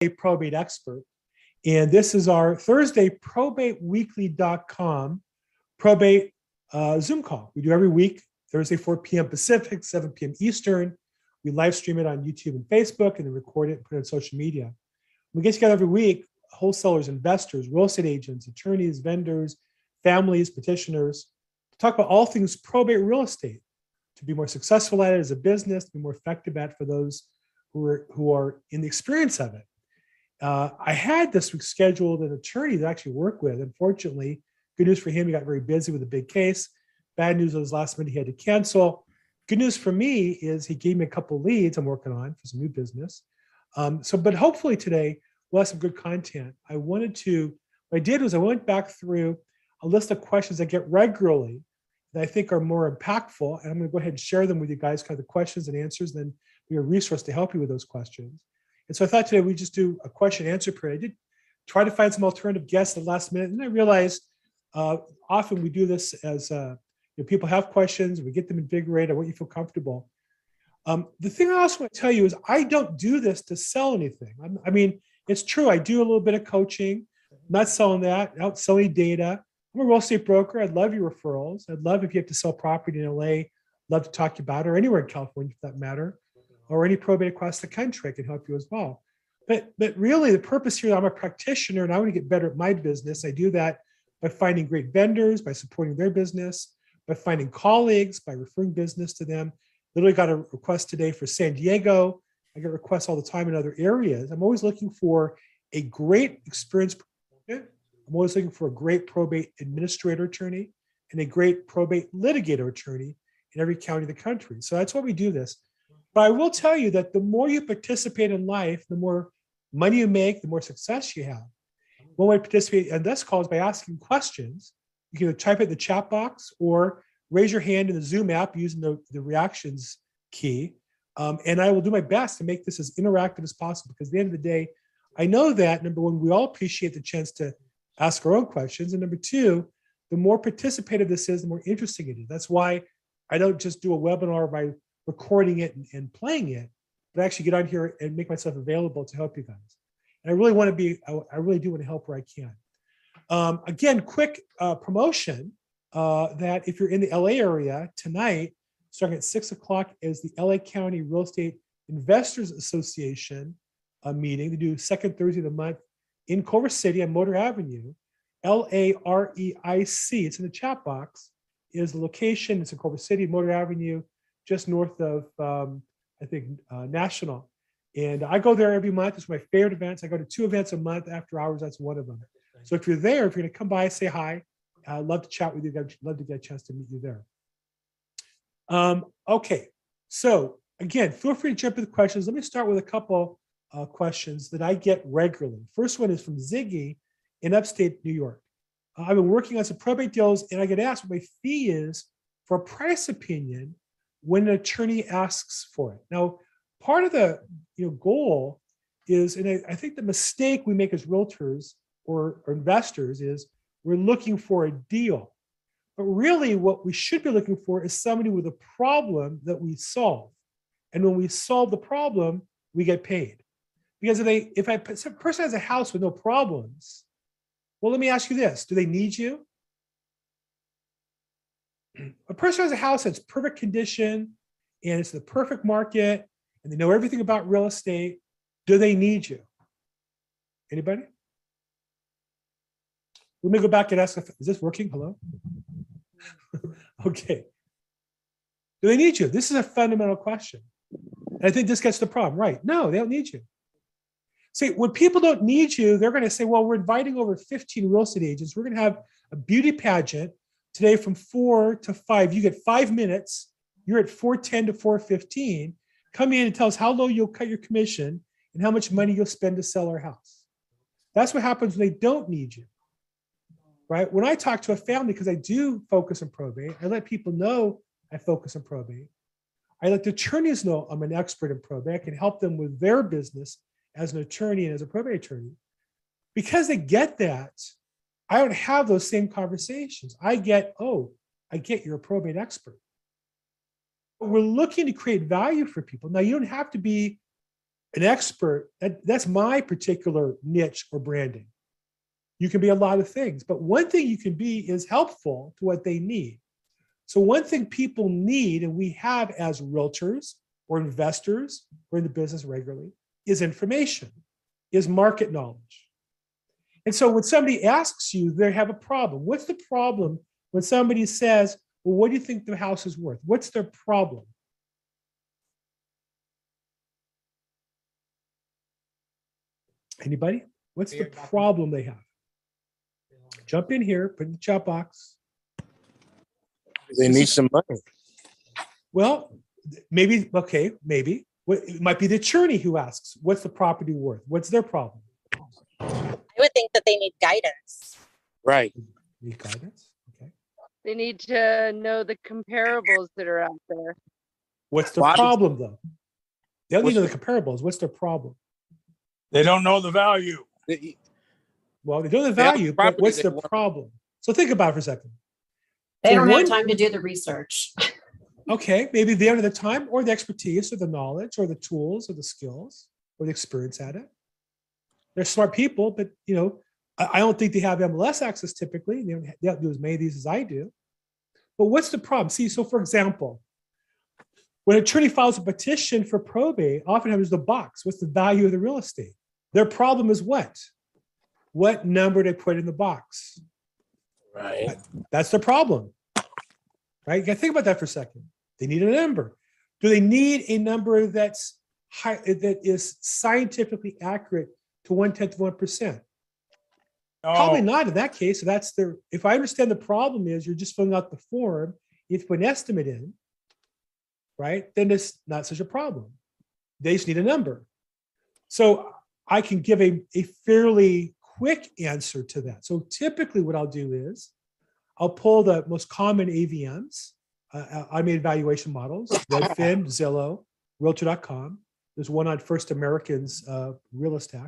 a probate expert. And this is our Thursday probateweekly.com probate uh, Zoom call. We do every week, Thursday, 4 p.m. Pacific, 7 p.m. Eastern. We live stream it on YouTube and Facebook and then record it and put it on social media. We get together every week, wholesalers, investors, real estate agents, attorneys, vendors, families, petitioners, to talk about all things probate real estate, to be more successful at it as a business, to be more effective at for those who are, who are in the experience of it. Uh, I had this week scheduled an attorney to actually work with. Unfortunately, good news for him, he got very busy with a big case. Bad news was last minute he had to cancel. Good news for me is he gave me a couple leads I'm working on for some new business. Um, so, but hopefully today we'll have some good content. I wanted to, what I did was I went back through a list of questions I get regularly that I think are more impactful. And I'm going to go ahead and share them with you guys, kind of the questions and answers, then be a resource to help you with those questions. And so I thought today we just do a question and answer period. I did try to find some alternative guests at the last minute, and I realized uh, often we do this as uh, you know, people have questions, we get them invigorated, I want you to feel comfortable. Um, the thing I also want to tell you is I don't do this to sell anything. I'm, I mean, it's true, I do a little bit of coaching, not selling that, not selling data. I'm a real estate broker. I'd love your referrals. I'd love if you have to sell property in LA, love to talk to you about it, or anywhere in California for that matter or any probate across the country, I can help you as well. But but really, the purpose here, I'm a practitioner and I want to get better at my business. I do that by finding great vendors, by supporting their business, by finding colleagues, by referring business to them. Literally got a request today for San Diego. I get requests all the time in other areas. I'm always looking for a great experienced. I'm always looking for a great probate administrator attorney and a great probate litigator attorney in every county of the country. So that's why we do this. But I will tell you that the more you participate in life, the more money you make, the more success you have. One way to participate in this call is by asking questions. You can type it in the chat box or raise your hand in the Zoom app using the, the reactions key. Um, and I will do my best to make this as interactive as possible because at the end of the day, I know that number one, we all appreciate the chance to ask our own questions. And number two, the more participative this is, the more interesting it is. That's why I don't just do a webinar by recording it and, and playing it, but actually get on here and make myself available to help you guys. And I really want to be, I, I really do want to help where I can. Um, again, quick uh, promotion uh, that if you're in the LA area tonight, starting at six o'clock, is the LA County Real Estate Investors Association uh, meeting. They do second Thursday of the month in Culver City on Motor Avenue. L A R E I C. It's in the chat box. Is the location? It's in Culver City, Motor Avenue, just north of um, I think uh, National. And I go there every month. It's my favorite events. I go to two events a month after hours. That's one of them. So if you're there, if you're going to come by, say hi. I'd love to chat with you. I'd love to get a chance to meet you there. Um, okay, so again, feel free to jump in the questions. Let me start with a couple uh, questions that I get regularly. First one is from Ziggy in upstate New York. Uh, I've been working on some probate deals, and I get asked what my fee is for a price opinion when an attorney asks for it. Now, part of the you know goal is, and I, I think the mistake we make as realtors or, or investors is we're looking for a deal. But really, what we should be looking for is somebody with a problem that we solve. And when we solve the problem, we get paid. Because if they, if a person has a house with no problems, well, let me ask you this: Do they need you? A person has a house that's perfect condition and it's the perfect market, and they know everything about real estate. Do they need you? Anybody? Let me go back and ask, if, is this working? Hello? okay. Do they need you? This is a fundamental question. And I think this gets the problem, right? No, they don't need you. See, when people don't need you, they're going to say, well, we're inviting over 15 real estate agents. We're going to have a beauty pageant today from four to five. You get five minutes. You're at 410 to 415. Come in and tell us how low you'll cut your commission and how much money you'll spend to sell our house. That's what happens when they don't need you right? When I talk to a family, because I do focus on probate, I let people know I focus on probate. I let the attorneys know I'm an expert in probate. I can help them with their business as an attorney and as a probate attorney. Because they get that, I don't have those same conversations. I get, oh, I get you're a probate expert. But we're looking to create value for people. Now, you don't have to be an expert, that, that's my particular niche or branding. You can be a lot of things, but one thing you can be is helpful to what they need. So one thing people need, and we have as realtors or investors, we're in the business regularly, is information, is market knowledge. And so when somebody asks you, they have a problem. What's the problem when somebody says, well, what do you think the house is worth? What's their problem? Anybody? What's the problem they have? Jump in here, put in the chat box. They need some money. Well, maybe, okay, maybe. It might be the attorney who asks, what's the property worth? What's their problem? I would think that they need guidance. Right. Need guidance? Okay. They need to know the comparables that are out there. What's the Why- problem though? They don't need to know the comparables. What's their problem? They don't know the value. They- Well, they don't have They have value, but property what's they their want. problem? So think about it for a second. They So don't one- have time to do the research. Okay, maybe they don't have the time or the expertise or the knowledge or the tools or the skills or the experience at it. They're smart people, but you know, I, don't think they have MLS access typically. They don't, they don't do as many of these as I do. But what's the problem? See, so for example, when an attorney files a petition for probate, oftentimes there's the box. What's the value of the real estate? Their problem is what? What number they put in the box? Right. That's the problem. Right? You gotta think about that for a second. They need a number. Do they need a number that's high, that is scientifically accurate to one tenth of one percent? Probably not in that case. So that's their, if I understand the problem is you're just filling out the form, if you put an estimate in, right, then it's not such a problem. They just need a number. So I can give a, a fairly quick answer to that. So typically what I'll do is I'll pull the most common AVMs, uh, uh, automated valuation models, Redfin, Zillow, Realtor.com. There's one on First American's uh, Real Estate.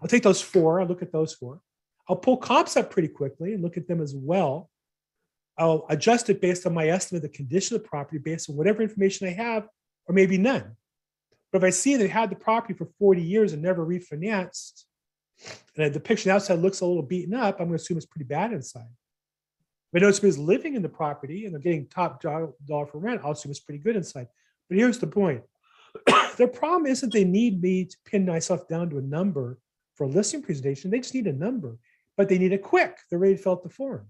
I'll take those four. I'll look at those four. I'll pull comps up pretty quickly and look at them as well. I'll adjust it based on my estimate of the condition of the property based on whatever information I have, or maybe none. But if I see they had the property for 40 years and never refinanced, and the picture outside looks a little beaten up, I'm going to assume it's pretty bad inside. If I know somebody's living in the property and they're getting top dollar for rent, I'll assume it's pretty good inside. But here's the point. Their problem isn't they need me to pin myself down to a number for a listing presentation. They just need a number, but they need it quick. They're ready to fill out the form.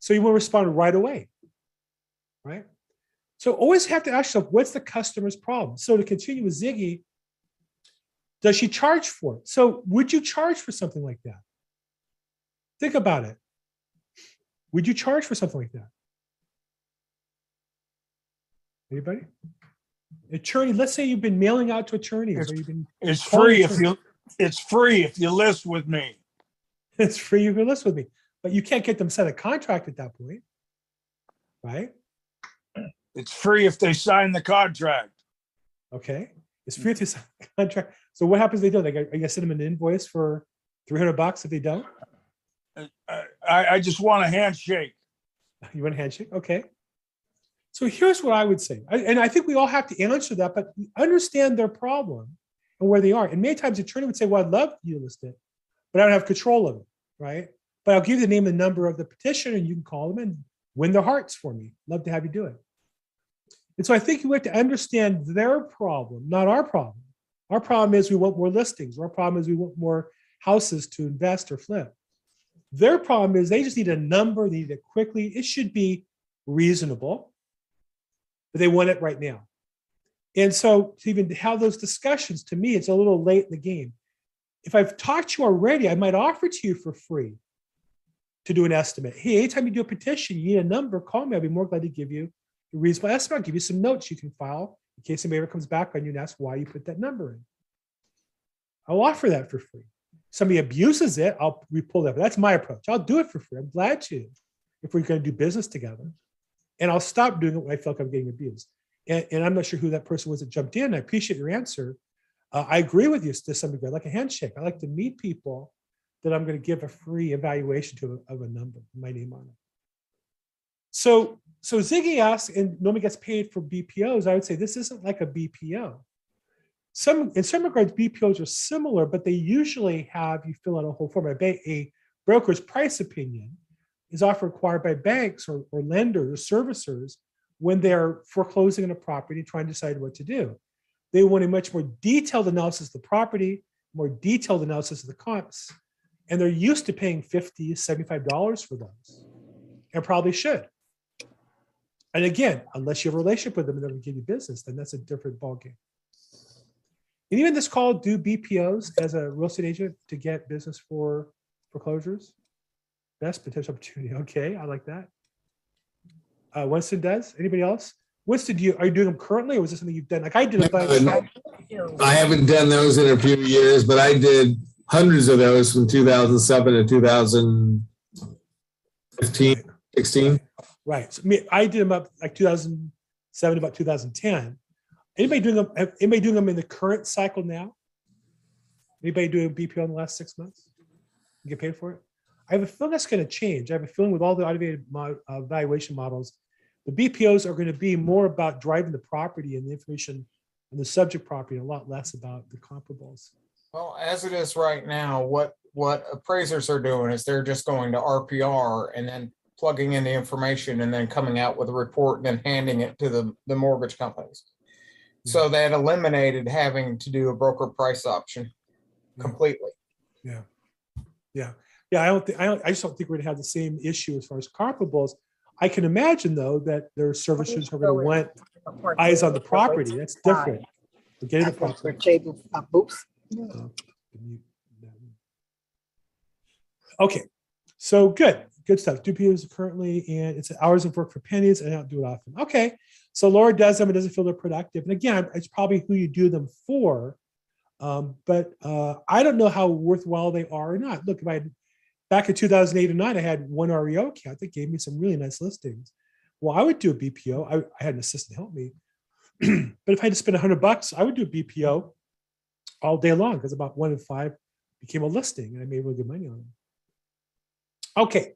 So you want to respond right away, right? So always have to ask yourself, what's the customer's problem? So to continue with Ziggy, does she charge for it? So would you charge for something like that? Think about it. Would you charge for something like that? Anybody? Attorney, let's say you've been mailing out to attorneys or you've been, it's free if you, it's free if you list with me. It's free, you can list with me, but you can't get them sign a contract at that point. Right? It's free if they sign the contract. Okay, it's free to sign a contract. So what happens if they don't? Like, I guess send them an invoice for three hundred bucks if they don't. Uh, I, I just want a handshake. You want a handshake? Okay. So here's what I would say, I- and I think we all have to answer that, but understand their problem and where they are. And many times the attorney would say, "Well, I'd love you to list it, but I don't have control of it, right? But I'll give you the name and number of the petitioner, and you can call them and win their hearts for me. Love to have you do it." And so I think you have to understand their problem, not our problem. Our problem is we want more listings. Our problem is we want more houses to invest or flip. Their problem is they just need a number, they need it quickly. It should be reasonable, but they want it right now. And so to even have those discussions, to me, it's a little late in the game. If I've talked to you already, I might offer to you for free to do an estimate. Hey, anytime you do a petition, you need a number, call me. I'll be more glad to give you a reasonable estimate. I'll give you some notes you can file in case anybody ever comes back on you and asks why you put that number in. I'll offer that for free somebody abuses it, I'll we pull that. But that's my approach. I'll do it for free. I'm glad to if we're going to do business together. And I'll stop doing it when I feel like I'm getting abused. And, and I'm not sure who that person was that jumped in. I appreciate your answer. Uh, I agree with you to some degree. Like a handshake. I like to meet people that I'm going to give a free evaluation to of a number, my name on it. So, so Ziggy asks, and normally gets paid for BPOs. I would say this isn't like a BPO. some, in some regards, BPOs are similar, but they usually have, you fill out a whole form. A, a broker's price opinion is often required by banks or, or lenders or servicers when they're foreclosing on a property, trying to decide what to do. They want a much more detailed analysis of the property, more detailed analysis of the comps, and they're used to paying 50 $75 for those and probably should. And again, unless you have a relationship with them and they're going to give you business, then that's a different ballgame. And even this call do BPOs as a real estate agent to get business for foreclosures? Best potential opportunity. Okay, I like that. Uh, Winston does. Anybody else? Winston, do you are you doing them currently, or was this something you've done? Like I did. a bunch- I haven't done those in a few years, but I did hundreds of those from 2007 to 2015, 16. Right. So me, I did them up like 2007 about 2010. Anybody doing them? Anybody doing them in the current cycle now? Anybody doing BPO in the last six months? You get paid for it? I have a feeling that's going to change. I have a feeling with all the automated mo- uh, valuation models, the BPOs are going to be more about driving the property and the information and the subject property, a lot less about the comparables. Well, as it is right now, what, what appraisers are doing is they're just going to RPR and then plugging in the information and then coming out with a report and then handing it to the, the mortgage companies. So mm-hmm. that eliminated having to do a broker price option Yeah. completely. Yeah. Yeah. Yeah. I don't think, I don't, I just don't think we're gonna have the same issue as far as comparables. I can imagine though, that there are servicers who are gonna want eyes on the property. That's different. We're getting the property. Okay, so good, good stuff. Do POs currently, and it's hours of work for pennies, and I don't do it often. Okay, so Laura does them and doesn't feel they're productive. And again, it's probably who you do them for. Um, but uh, I don't know how worthwhile they are or not. Look, if I back in 2008 and 9, I had one REO account that gave me some really nice listings. Well, I would do a BPO. I, I had an assistant help me. but if I had to spend 100 bucks, I would do a BPO all day long because about one in five became a listing and I made really good money on them. Okay,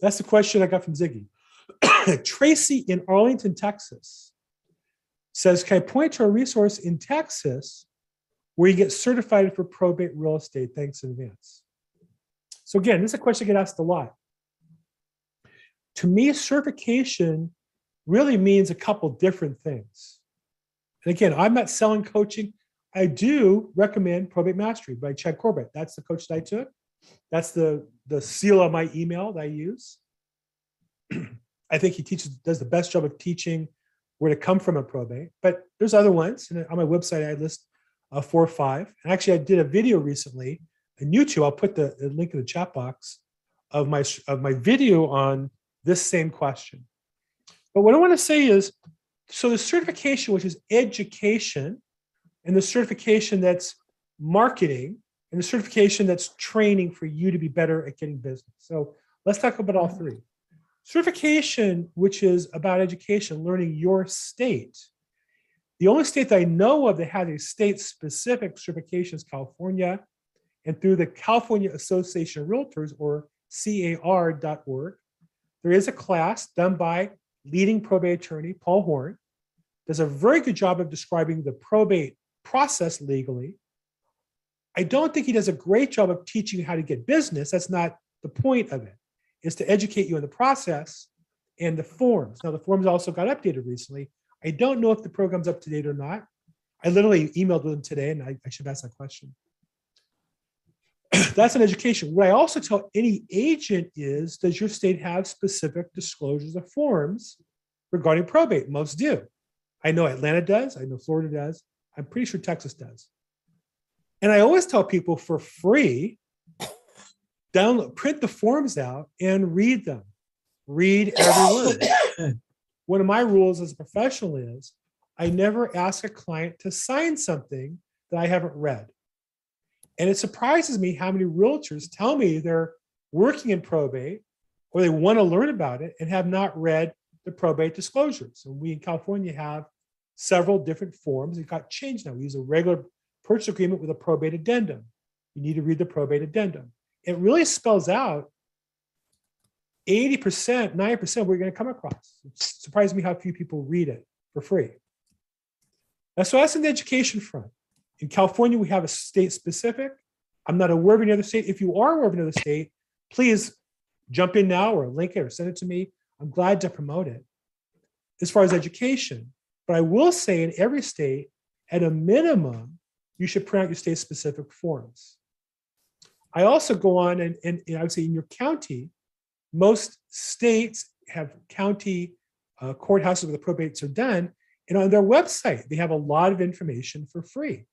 that's the question I got from Ziggy. Tracy in Arlington, Texas says, Can I point to a resource in Texas where you get certified for probate real estate? Thanks in advance. So, again, this is a question I get asked a lot. To me, certification really means a couple different things. And again, I'm not selling coaching. I do recommend Probate Mastery by Chad Corbett. That's the coach that I took. That's the the seal on my email that I use. I think he teaches does the best job of teaching where to come from a probate. But there's other ones, and on my website I list uh, four or five. And actually, I did a video recently on YouTube. I'll put the, the link in the chat box of my of my video on this same question. But what I want to say is, so the certification, which is education, and the certification that's marketing and the certification that's training for you to be better at getting business. So let's talk about all three. Certification, which is about education, learning your state. The only state that I know of that has a state specific certification is California. And through the California Association of Realtors or CAR.org, there is a class done by leading probate attorney Paul Horn. Does a very good job of describing the probate process legally. I don't think he does a great job of teaching you how to get business. That's not the point of it, is to educate you in the process and the forms. Now, the forms also got updated recently. I don't know if the program's up to date or not. I literally emailed them today and I, I should ask that question. That's an education. What I also tell any agent is Does your state have specific disclosures of forms regarding probate? Most do. I know Atlanta does. I know Florida does. I'm pretty sure Texas does. And I always tell people for free, download, print the forms out and read them. Read every word. One of my rules as a professional is I never ask a client to sign something that I haven't read. And it surprises me how many realtors tell me they're working in probate or they want to learn about it and have not read the probate disclosures. And we in California have several different forms. It got changed now. We use a regular purchase agreement with a probate addendum. You need to read the probate addendum. It really spells out 80%, 90% we're going to come across. It surprised me how few people read it for free. So that's in the education front. In California, we have a state specific. I'm not aware of any other state. If you are aware of another state, please jump in now or link it or send it to me. I'm glad to promote it. As far as education, but I will say in every state, at a minimum, you should print out your state specific forms. I also go on and, and and I would say in your county, most states have county uh, courthouses where the probates are done. And on their website, they have a lot of information for free.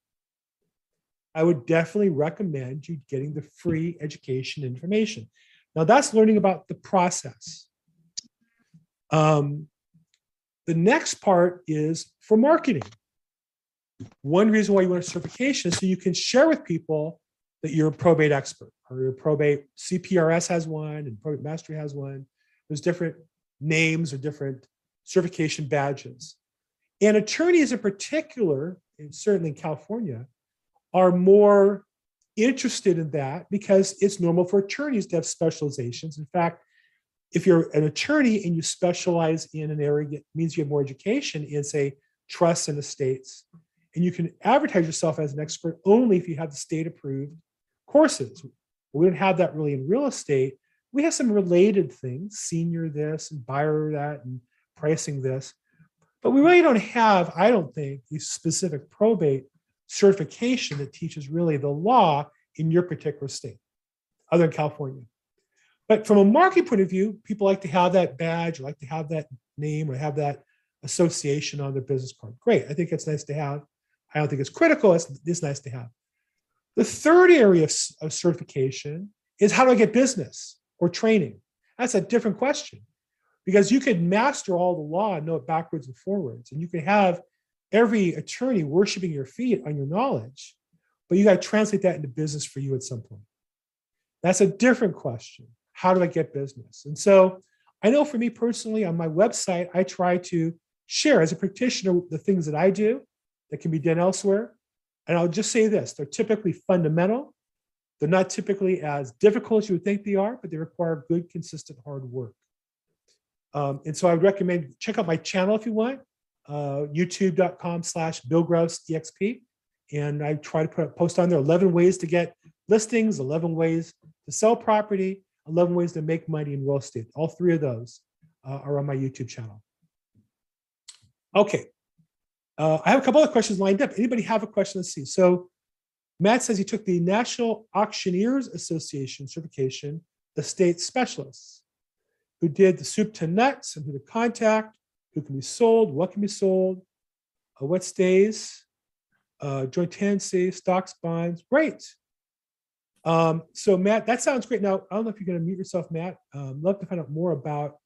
I would definitely recommend you getting the free education information. Now, that's learning about the process. Um, the next part is for marketing. One reason why you want a certification is so you can share with people that you're a probate expert or your probate CPRS has one and probate mastery has one. There's different names or different certification badges. And attorneys in particular, and certainly in California, are more interested in that because it's normal for attorneys to have specializations. In fact, if you're an attorney and you specialize in an area, it means you have more education in, say, trusts and estates. And you can advertise yourself as an expert only if you have the state approved courses. We don't have that really in real estate. We have some related things, senior this and buyer that and pricing this. But we really don't have, I don't think, a specific probate certification that teaches really the law in your particular state, other than California. But from a marketing point of view, people like to have that badge, or like to have that name, or have that association on their business card. Great. I think it's nice to have. I don't think it's critical. It's, it's nice to have. The third area of, of certification is how do I get business or training? That's a different question because you could master all the law and know it backwards and forwards, and you could have every attorney worshiping your feet on your knowledge, but you got to translate that into business for you at some point. That's a different question. How do I get business? And so I know for me personally, on my website, I try to share as a practitioner the things that I do that can be done elsewhere. And I'll just say this they're typically fundamental. They're not typically as difficult as you would think they are, but they require good, consistent, hard work. Um, and so I would recommend check out my channel if you want, uh, youtube.com slash Bill EXP. And I try to put a post on there 11 ways to get listings, 11 ways to sell property, 11 ways to make money in real estate. All three of those uh, are on my YouTube channel. Okay. Uh, I have a couple of questions lined up. Anybody have a question? Let's see. So Matt says he took the National Auctioneers Association certification, the state specialists, who did the soup to nuts and who to contact, who can be sold, what can be sold, uh, what stays, uh, joint tenancy, stocks, bonds. Great. Um, so Matt, that sounds great. Now, I don't know if you're going to mute yourself, Matt. Um, love to find out more about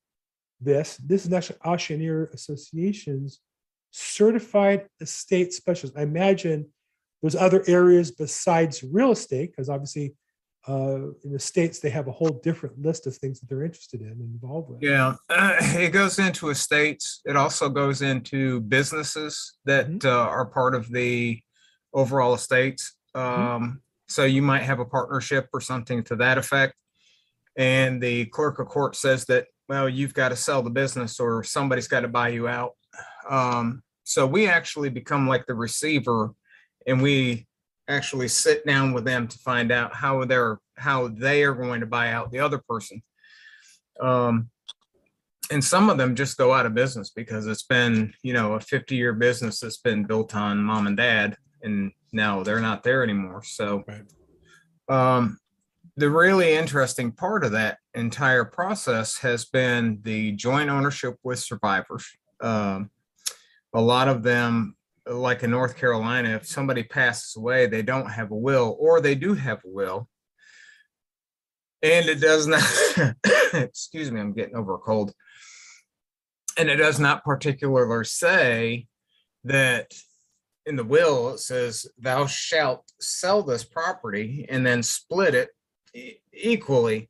this. This is National Auctioneer Association's certified estate specialist. I imagine there's other areas besides real estate, because obviously uh, in the states they have a whole different list of things that they're interested in and involved with. Yeah, it goes into estates. It also goes into businesses that uh, are part of the overall estates. Um, so you might have a partnership or something to that effect. And the clerk of court says that, well, you've got to sell the business or somebody's got to buy you out. Um, so we actually become like the receiver and we actually sit down with them to find out how they're, how they are going to buy out the other person. Um, and some of them just go out of business because it's been, you know, a 50 year business that's been built on mom and dad and now they're not there anymore. So, um, the really interesting part of that entire process has been the joint ownership with survivors. Um, a lot of them, like in North Carolina, if somebody passes away, they don't have a will, or they do have a will. And it does not, excuse me, I'm getting over a cold. And it does not particularly say that in the will, it says, thou shalt sell this property and then split it equally.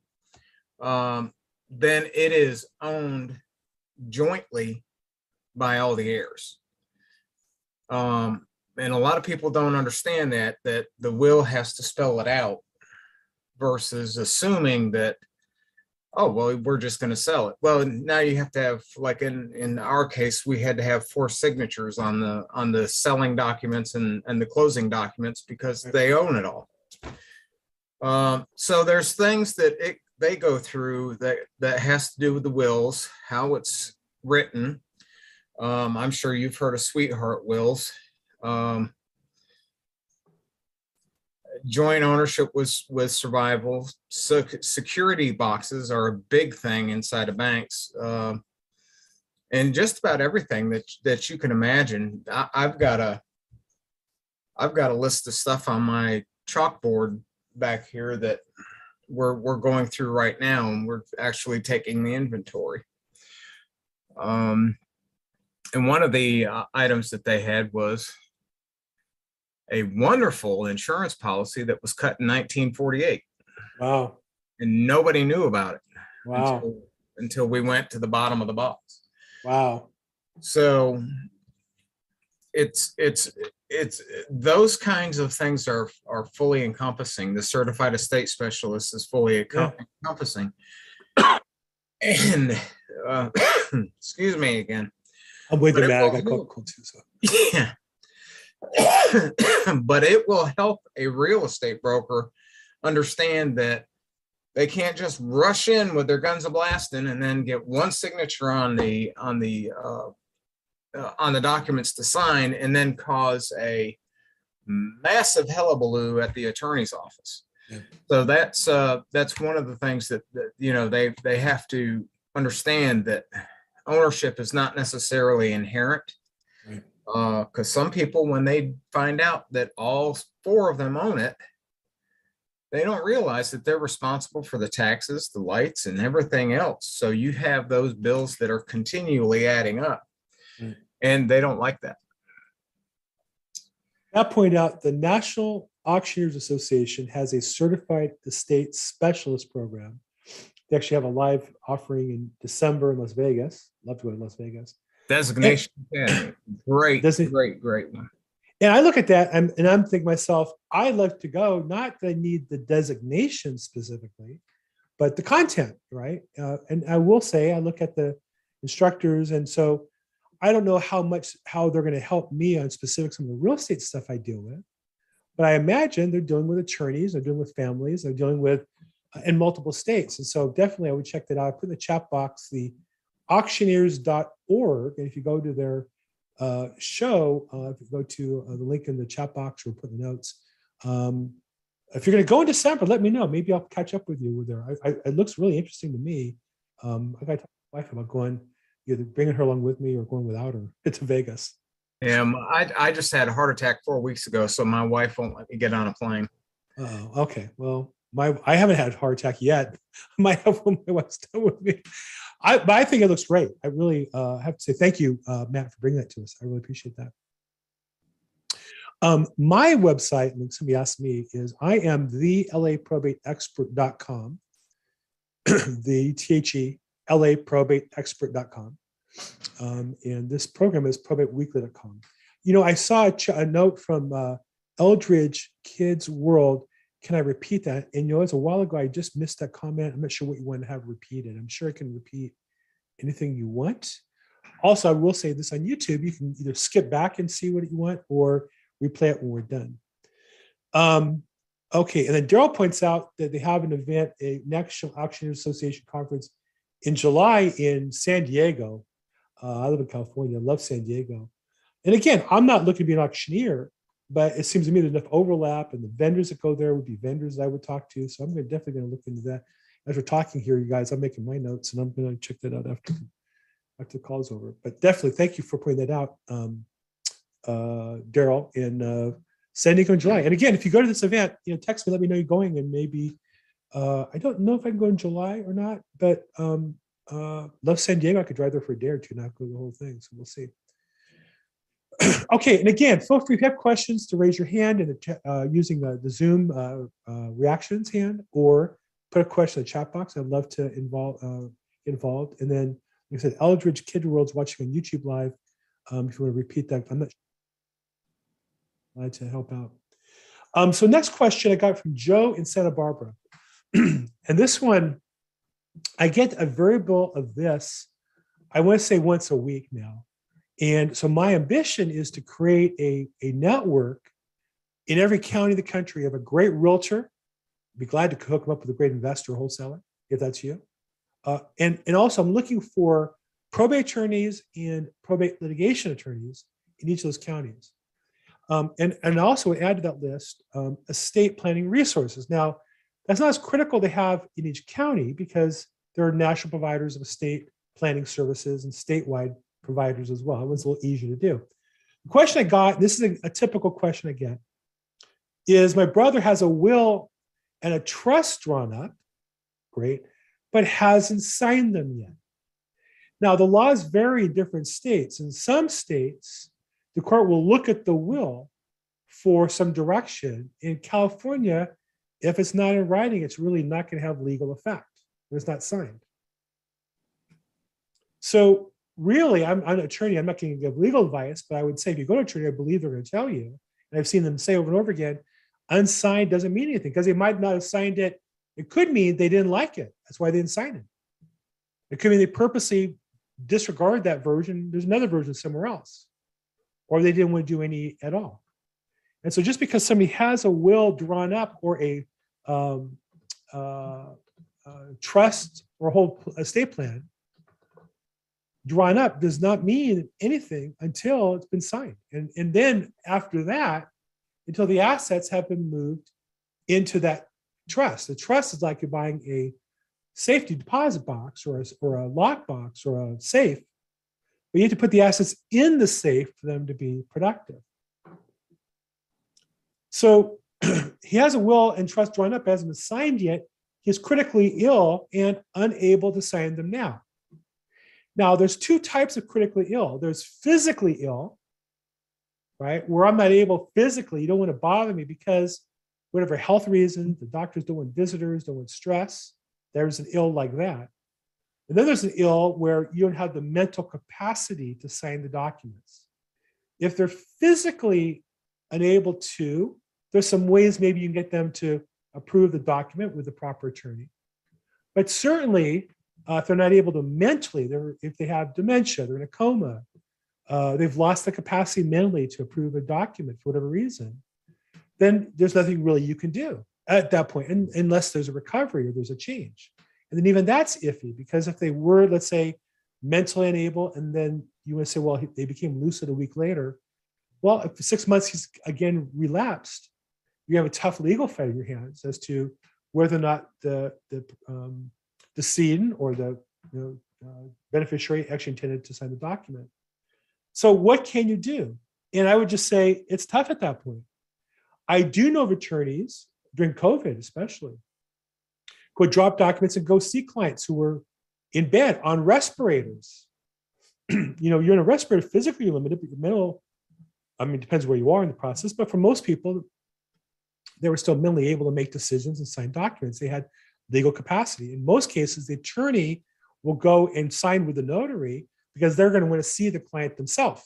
Um, then it is owned jointly by all the heirs. Um, and a lot of people don't understand that, that the will has to spell it out versus assuming that oh, well, we're just gonna sell it. Well, now you have to have, like in, in our case, we had to have four signatures on the, on the selling documents and, and the closing documents because they own it all. Um, so there's things that it, they go through that, that has to do with the wills, how it's written. Um, I'm sure you've heard of sweetheart wills. Um, joint ownership was with survival. So security boxes are a big thing inside of banks. Um, and just about everything that that you can imagine. I, I've got a I've got a list of stuff on my chalkboard back here that we're we're going through right now, and we're actually taking the inventory. Um, and one of the uh, items that they had was a wonderful insurance policy that was cut in 1948 Wow. and nobody knew about it Wow. until, until we went to the bottom of the box Wow. so it's it's it's those kinds of things are are fully encompassing the certified estate specialist is fully encom- encompassing and uh, excuse me again I'm with But you, man. I got cold, cold too. So. Yeah. But it will help a real estate broker understand that they can't just rush in with their guns a blasting and then get one signature on the, on the, uh, uh, on the documents to sign and then cause a massive hullabaloo at the attorney's office. Yeah. So that's, uh, that's one of the things that, that, you know, they, they have to understand that ownership is not necessarily inherent. Right. Uh, cause some people, when they find out that all four of them own it, they don't realize that they're responsible for the taxes, the lights and everything else. So you have those bills that are continually adding up. Right. And they don't like that. That point out, the National Auctioneers Association has a certified estate specialist program. They actually have a live offering in December in Las Vegas. Love to go to Las Vegas. Designation, yeah, great, Does it- great, great one. And I look at that and, and I'm thinking myself, I'd like to go, not that I need the designation specifically, but the content, right? Uh, and I will say, I look at the instructors, and so I don't know how much how they're going to help me on specific some of the real estate stuff I deal with, but I imagine they're dealing with attorneys, they're dealing with families, they're dealing with in multiple states, and so definitely I would check that out. I put in the chat box the auctioneers.org, and if you go to their uh, show, uh, if you go to uh, the link in the chat box or put the notes. Um, if you're going to go in December, let me know. Maybe I'll catch up with you with her. I, I, it looks really interesting to me. Um, I got to talk to my wife about going, either bringing her along with me or going without her to Vegas. Yeah, I, I just had a heart attack four weeks ago, so my wife won't let me get on a plane. Oh, okay. Well, my I haven't had a heart attack yet. I might have when my wife's done with me. I, but I think it looks great. I really uh, have to say thank you, uh, Matt, for bringing that to us. I really appreciate that. Um, my website, and somebody asked me, is I am the LA probate expert.com, the THE LA probate expert.com. Um, and this program is probateweekly.com. You know, I saw a, ch- a note from uh, Eldridge Kids World. Can I repeat that? And you know, it's a while ago, I just missed that comment. I'm not sure what you want to have repeated. I'm sure I can repeat anything you want. Also, I will say this on YouTube, you can either skip back and see what you want or replay it when we're done. Um, okay, and then Daryl points out that they have an event, a National Auctioneers Association conference in July in San Diego. Uh, I live in California, I love San Diego. And again, I'm not looking to be an auctioneer, but it seems to me there's enough overlap, and the vendors that go there would be vendors that I would talk to. So I'm gonna- definitely going to look into that. As we're talking here, you guys, I'm making my notes, and I'm going to check that out after after the call's over. But definitely, thank you for pointing that out, um, uh, Daryl, in uh, San Diego in July. And again, if you go to this event, you know, text me, let me know you're going, and maybe uh, I don't know if I can go in July or not, but um, uh, love San Diego. I could drive there for a day or two, not go the whole thing. So we'll see. Okay, and again, free if you have questions to raise your hand in the uh, using the, the Zoom uh, uh, reactions hand, or put a question in the chat box. I'd love to involve uh, involved. And then, like I said, Eldridge Kid World's watching on YouTube Live. Um, if you want to repeat that, I'm not glad to help out. Um, so next question I got from Joe in Santa Barbara, and this one I get a variable of this, I want to say once a week now. And so my ambition is to create a, a network in every county of the country of a great realtor. Be glad to hook them up with a great investor wholesaler, if that's you. Uh, and, and also I'm looking for probate attorneys and probate litigation attorneys in each of those counties. Um, and, and also add to that list, um, estate planning resources. Now, that's not as critical to have in each county because there are national providers of estate planning services and statewide providers as well. It was a little easier to do. The question I got, this is a, a typical question I get, is my brother has a will and a trust drawn up, great, but hasn't signed them yet. Now, the laws vary in different states. In some states, the court will look at the will for some direction. In California, if it's not in writing, it's really not going to have legal effect. It's not signed. So really, I'm, I'm an attorney. I'm not going to give legal advice, but I would say if you go to an attorney, I believe they're going to tell you. And I've seen them say over and over again, unsigned doesn't mean anything because they might not have signed it. It could mean they didn't like it. That's why they didn't sign it. It could mean they purposely disregard that version. There's another version somewhere else, or they didn't want to do any at all. And so, just because somebody has a will drawn up or a um, uh, uh, trust or a whole estate plan drawn up does not mean anything until it's been signed. And, and then after that, until the assets have been moved into that trust. The trust is like you're buying a safety deposit box or a, or a lock box or a safe. But you have to put the assets in the safe for them to be productive. So he has a will and trust drawn up, hasn't been signed yet. He's critically ill and unable to sign them now. Now, there's two types of critically ill. There's physically ill, right? Where I'm not able physically, you don't want to bother me because whatever health reason, the doctors don't want visitors, don't want stress. There's an ill like that. And then there's an ill where you don't have the mental capacity to sign the documents. If they're physically unable to, there's some ways maybe you can get them to approve the document with the proper attorney. But certainly, uh, if they're not able to mentally, they're, if they have dementia, they're in a coma, uh, they've lost the capacity mentally to approve a document for whatever reason, then there's nothing really you can do at that point, un- unless there's a recovery or there's a change. And then even that's iffy because if they were, let's say, mentally unable, and then you want to say, well, he- they became lucid a week later. Well, if six months he's again relapsed, you have a tough legal fight in your hands as to whether or not the the um, decedent or the you know, uh, beneficiary actually intended to sign the document. So what can you do? And I would just say it's tough at that point. I do know of attorneys during COVID, especially, who would drop documents and go see clients who were in bed on respirators. you know, you're in a respirator, physically you're limited, but your mental, I mean, depends where you are in the process, but for most people, they were still mentally able to make decisions and sign documents. They had legal capacity. In most cases, the attorney will go and sign with the notary because they're going to want to see the client themselves.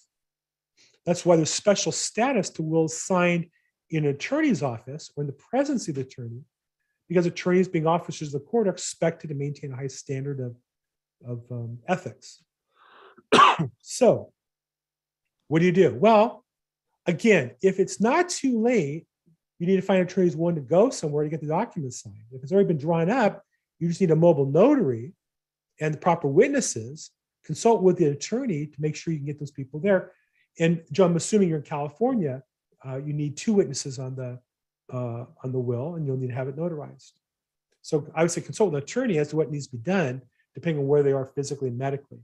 That's why there's special status to wills signed in an attorney's office or in the presence of the attorney, because attorneys, being officers of the court, are expected to maintain a high standard of, of um, ethics. so, what do you do? Well, again, if it's not too late, you need to find attorneys willing to go somewhere to get the documents signed. If it's already been drawn up, you just need a mobile notary and the proper witnesses. Consult with the attorney to make sure you can get those people there. And Joe, I'm assuming you're in California. Uh, you need two witnesses on the uh, on the will, and you'll need to have it notarized. So I would say consult with an attorney as to what needs to be done, depending on where they are physically and medically.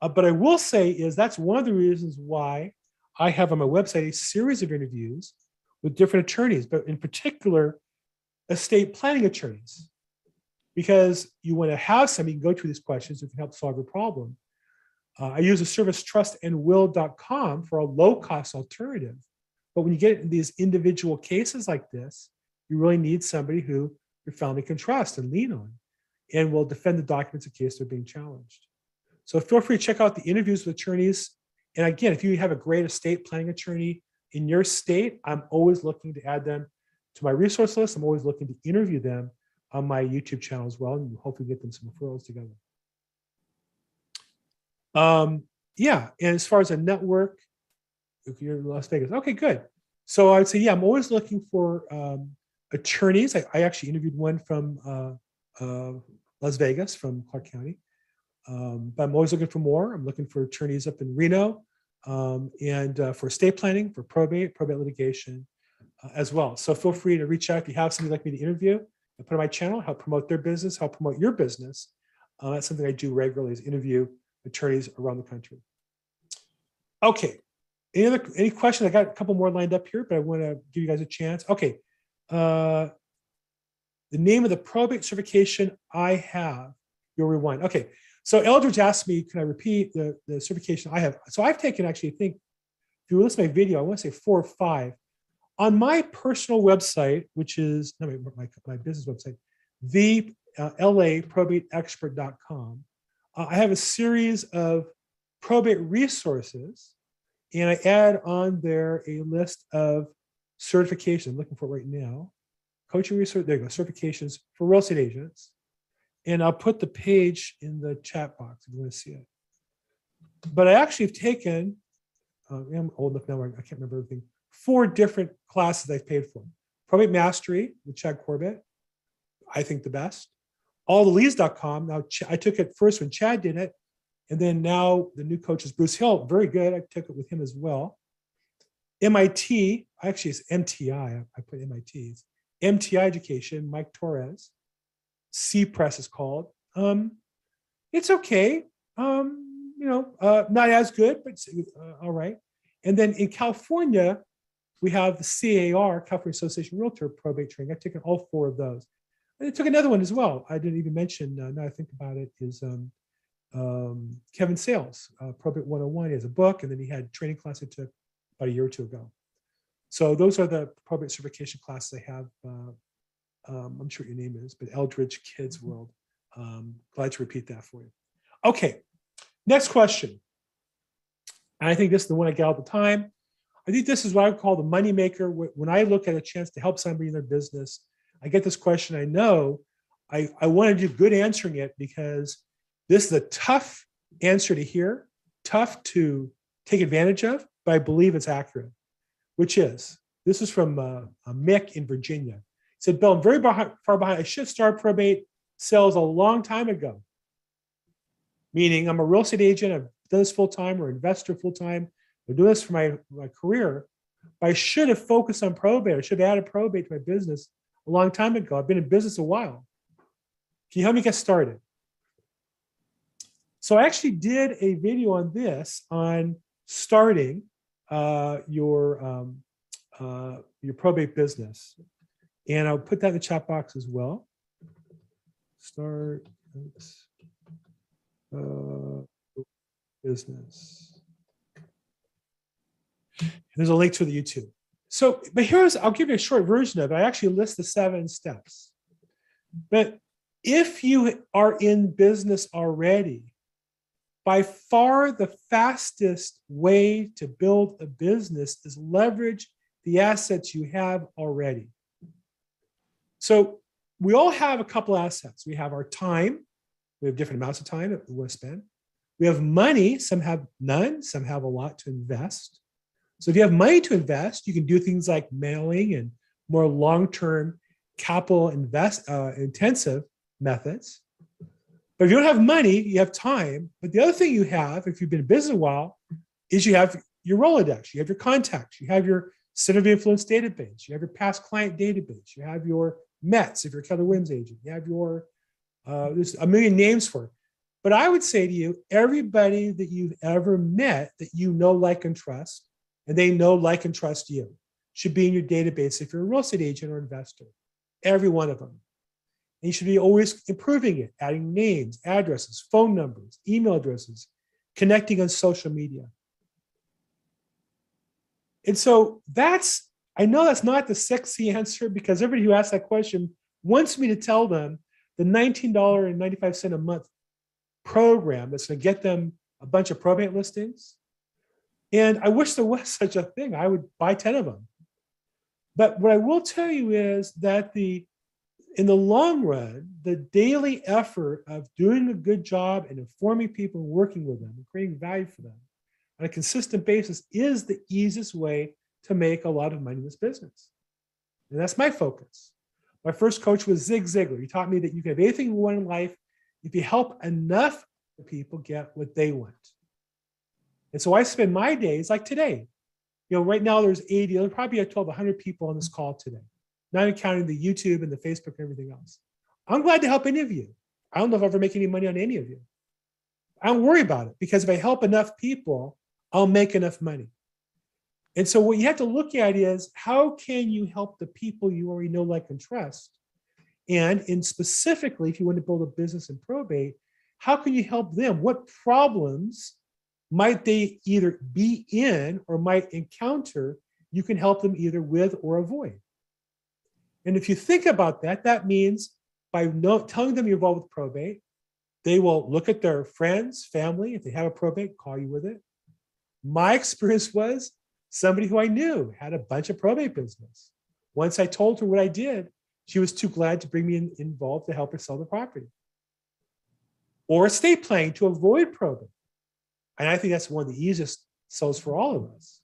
Uh, but I will say is that's one of the reasons why I have on my website a series of interviews with different attorneys, but in particular, estate planning attorneys, because you want to have somebody go through these questions who can help solve your problem. Uh, I use a service trustandwill.com for a low cost alternative. But when you get in these individual cases like this, you really need somebody who your family can trust and lean on and will defend the documents in case they're being challenged. So feel free to check out the interviews with attorneys. And again, if you have a great estate planning attorney in your state, I'm always looking to add them to my resource list. I'm always looking to interview them on my YouTube channel as well, and hopefully get them some referrals together. Um, yeah, and as far as a network, if you're in Las Vegas, okay, good. So I would say, yeah, I'm always looking for um, attorneys. I, I actually interviewed one from uh, uh, Las Vegas, from Clark County. Um, but I'm always looking for more. I'm looking for attorneys up in Reno um, and uh, for estate planning, for probate, probate litigation uh, as well. So feel free to reach out if you have somebody you'd like me to interview and put on my channel, help promote their business, help promote your business. Uh, that's something I do regularly is interview attorneys around the country. Okay. Any other any questions? I got a couple more lined up here, but I want to give you guys a chance. Okay. Uh, the name of the probate certification I have, you'll rewind. Okay. So Eldridge asked me, can I repeat the, the certification I have? So I've taken actually, I think, if you listen to my video, I want to say four or five. On my personal website, which is no, my, my, business website, the uh, laprobateexpert.com, uh, I have a series of probate resources, and I add on there a list of certifications. I'm looking for it right now. Coaching research, there you go, certifications for real estate agents. And I'll put the page in the chat box if you want to see it. But I actually have taken, uh, I'm old enough now, I can't remember everything, four different classes I've paid for. Probate Mastery with Chad Corbett, I think the best. Alltheleads.com, now Ch- I took it first when Chad did it, and then now the new coach is Bruce Hill, very good. I took it with him as well. MIT, actually it's MTI, I put MITs, MTI Education, Mike Torres. CPRES is called. Um, it's okay. Um, you know, uh, not as good, but uh, all right. And then in California, we have the CAR, California Association Realtor Probate Training. I've taken all four of those. And I took another one as well. I didn't even mention, uh, now I think about it, is um, um, Kevin Sales, uh, Probate 101. He has a book, and then he had a training class I took about a year or two ago. So those are the probate certification classes I have. Uh, um, I'm sure your name is, but Eldridge Kids World. Um, glad to repeat that for you. Okay, next question. And I think this is the one I get all the time. I think this is what I would call the moneymaker. Wh- When I look at a chance to help somebody in their business, I get this question. I know I, I want to do good answering it because this is a tough answer to hear, tough to take advantage of, but I believe it's accurate, which is this is from uh, Mick in Virginia said, Bill, I'm very behind, far behind. I should start probate sales a long time ago. Meaning, I'm a real estate agent. I've done this full time or investor full time. I'm doing this for my, my career. But I should have focused on probate. I should have added probate to my business a long time ago. I've been in business a while. Can you help me get started? So I actually did a video on this on starting uh, your um, uh, your probate business. And I'll put that in the chat box as well. Start oops, uh, business. There's a link to the YouTube. So, but here's, I'll give you a short version of it. I actually list the seven steps. But if you are in business already, by far the fastest way to build a business is leverage the assets you have already. So we all have a couple assets. We have our time. We have different amounts of time that we want to spend. We have money. Some have none. Some have a lot to invest. So if you have money to invest, you can do things like mailing and more long-term capital invest uh, intensive methods. But if you don't have money, you have time. But the other thing you have, if you've been in business a while, is you have your Rolodex, you have your contacts, you have your center of influence database, you have your past client database, you have your Mets, if you're Keller Williams agent, you have your, uh, there's a million names for it. But I would say to you, everybody that you've ever met that you know, like, and trust, and they know, like, and trust you, should be in your database if you're a real estate agent or investor. Every one of them. And you should be always improving it, adding names, addresses, phone numbers, email addresses, connecting on social media. And so that's, I know that's not the sexy answer because everybody who asks that question wants me to tell them the $19.95 a month program that's going to get them a bunch of probate listings. And I wish there was such a thing. I would buy 10 of them. But what I will tell you is that the in the long run, the daily effort of doing a good job and informing people working with them and creating value for them on a consistent basis is the easiest way to make a lot of money in this business. And that's my focus. My first coach was Zig Ziglar. He taught me that you can have anything you want in life if you help enough people get what they want. And so I spend my days like today. You know, right now there's 80, there'll probably be 12, 100 people on this call today, not even counting the YouTube and the Facebook and everything else. I'm glad to help any of you. I don't know if I ever make any money on any of you. I don't worry about it because if I help enough people, I'll make enough money. And so what you have to look at is how can you help the people you already know, like, and trust? And in specifically, if you want to build a business in probate, how can you help them? What problems might they either be in or might encounter? You can help them either with or avoid. And if you think about that, that means by no, telling them you're involved with probate, they will look at their friends, family, if they have a probate, call you with it. My experience was somebody who I knew had a bunch of probate business. Once I told her what I did, she was too glad to bring me in, involved to help her sell the property. Or estate planning to avoid probate. And I think that's one of the easiest sells for all of us.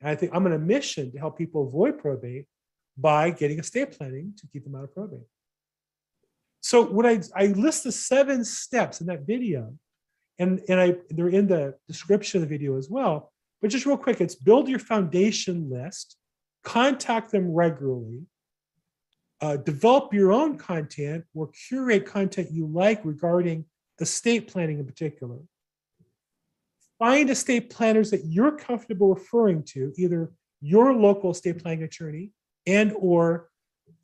And I think I'm on a mission to help people avoid probate by getting estate planning to keep them out of probate. So when I, I list the seven steps in that video, and, and I they're in the description of the video as well. But just real quick, it's build your foundation list, contact them regularly, uh, develop your own content or curate content you like regarding estate planning in particular. Find estate planners that you're comfortable referring to, either your local estate planning attorney and or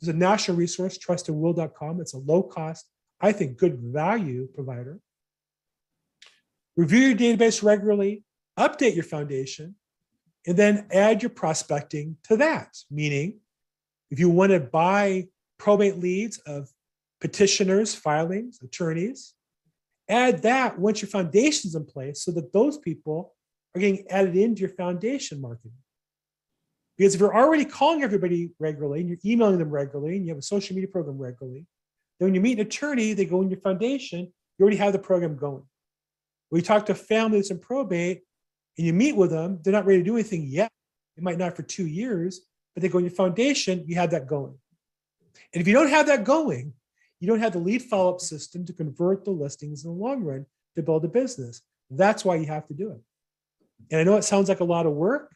there's a national resource, trustandwill.com. It's a low cost, I think, good value provider. Review your database regularly, update your foundation, and then add your prospecting to that. Meaning, if you want to buy probate leads of petitioners, filings, attorneys, add that once your foundation's in place so that those people are getting added into your foundation marketing. Because if you're already calling everybody regularly and you're emailing them regularly and you have a social media program regularly, then when you meet an attorney, they go in your foundation, you already have the program going. When you talk to families in probate and you meet with them, they're not ready to do anything yet. It might not for two years, but they go in your foundation, you have that going. And if you don't have that going, you don't have the lead follow-up system to convert the listings in the long run to build a business. That's why you have to do it. And I know it sounds like a lot of work.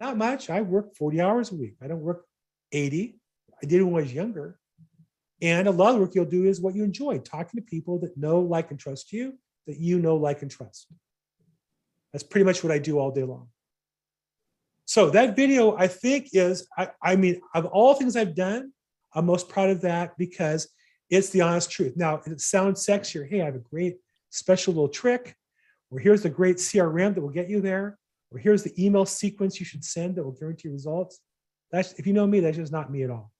Not much. I work 40 hours a week. I don't work 80. I did when I was younger. And a lot of the work you'll do is what you enjoy, talking to people that know, like, and trust you, that you know, like, and trust. That's pretty much what I do all day long. So that video, I think, is, I, I mean, of all things I've done, I'm most proud of that because it's the honest truth. Now, it sounds sexier, hey, I have a great special little trick, or here's the great CRM that will get you there, or here's the email sequence you should send that will guarantee results. That's if you know me, that's just not me at all.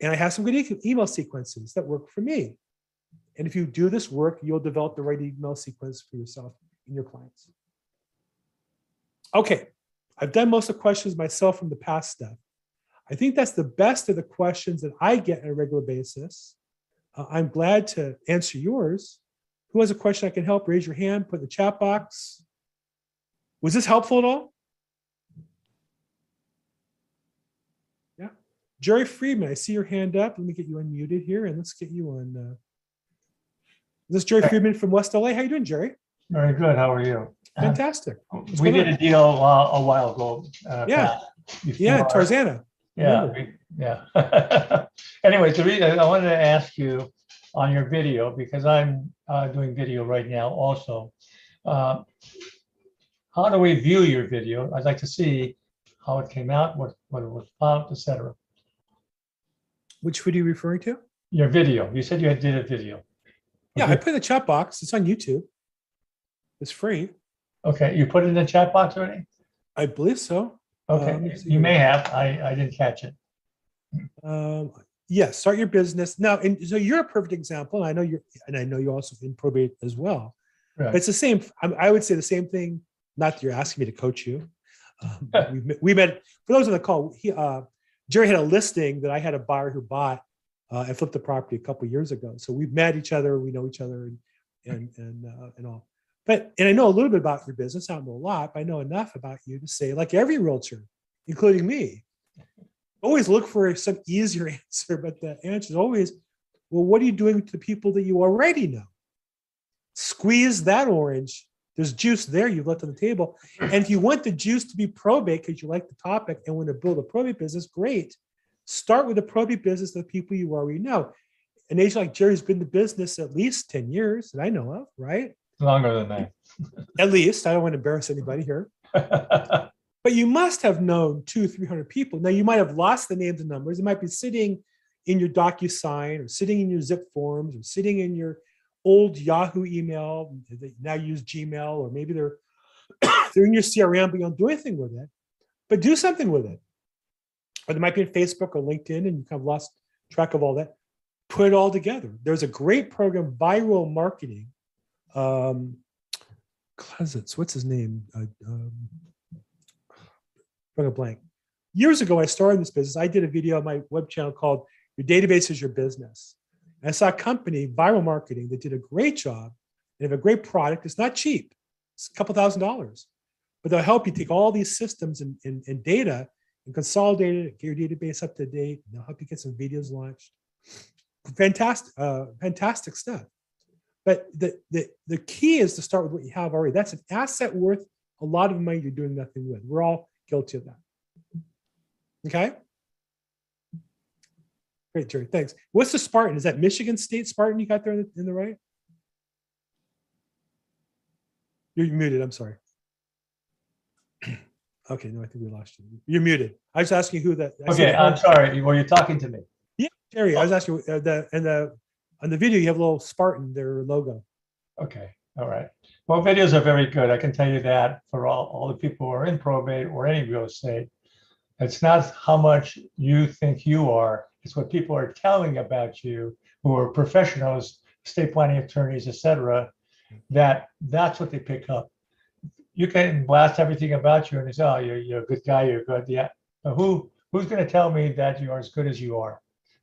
And I have some good email sequences that work for me. And if you do this work, you'll develop the right email sequence for yourself and your clients. Okay, I've done most of the questions myself from the past stuff. I think that's the best of the questions that I get on a regular basis. Uh, I'm glad to answer yours. Who has a question I can help? Raise your hand, put in the chat box. Was this helpful at all? Yeah. Jerry Friedman, I see your hand up. Let me get you unmuted here and let's get you on. Uh, this is Jerry Friedman from West LA. How you doing, Jerry? Very good. How are you? Fantastic. We going did on? a deal uh, a while ago. uh, Yeah. Pat, Yeah, Tarzana. Yeah, remember. we- yeah. Anyway, the reason I wanted to ask you on your video, because I'm uh, doing video right now also. uh, How do we view your video? I'd like to see how it came out, what, what it was about, et cetera. Which video are you referring to? Your video, you said you had did a video. Yeah, I put in the chat box. It's on YouTube. It's free. Okay, you put it in the chat box already? I believe so. Okay, see you may have. I, I didn't catch it. Um, yes, start your business now. And so you're a perfect example. I know you're, and I know you also in probate as well. But Right. it's the same. I, I would say the same thing. Not that you're asking me to coach you. Um, we met, we met. For those on the call, he, uh, Jerry had a listing that I had a buyer who bought uh, and flipped the property a couple years ago. So we've met each other, we know each other, and and and uh, and all. But and I know a little bit about your business. I don't know a lot, but I know enough about you to say, like every realtor, including me, always look for some easier answer. But the answer is always, well, what are you doing to the people that you already know? Squeeze that orange. There's juice there you've left on the table. And if you want the juice to be probate because you like the topic and want to build a probate business, great. Start with the probate business of people you already know. An agent like Jerry's been in the business at least 10 years that I know of, right? Longer than that. At least. I don't want to embarrass anybody here. But you must have known two, 300 people. Now, you might have lost the names and numbers. It might be sitting in your DocuSign or sitting in your zip forms or sitting in your old Yahoo email you now use Gmail, or maybe they're they're in your CRM, but you don't do anything with it. But do something with it. Or they might be on Facebook or LinkedIn, and you kind of lost track of all that. Put it all together. There's a great program, Viral Marketing. Um, Cousins, what's his name? Uh, um, a blank. Years ago, I started this business. I did a video on my web channel called Your Database is Your Business. And I saw a company, Viral Marketing, that did a great job. They have a great product. It's not cheap, it's a couple thousand dollars. But they'll help you take all these systems and, and, and data and consolidate it, get your database up to date. and They'll help you get some videos launched. Fantastic, uh, fantastic stuff. But the, the, the key is to start with what you have already. That's an asset worth a lot of money you're doing nothing with. We're all guilty of that. Okay. Great, Jerry. Thanks. What's the Spartan? Is that Michigan State Spartan you got there in the, in the right? You're muted. I'm sorry. Okay, no, I think we lost you. You're muted. I was asking who that. I okay, I'm sorry. Were you talking to me? Yeah, Jerry, I was asking, uh, the, and the, on the video, you have a little Spartan, their logo. Okay, all right. Well, videos are very good. I can tell you that for all, all the people who are in probate or any real estate. It's not how much you think you are, it's what people are telling about you who are professionals, estate planning attorneys, et cetera, that that's what they pick up. You can blast everything about you and they say, oh, you're, you're a good guy, you're good. Yeah. But who, who's going to tell me that you are as good as you are?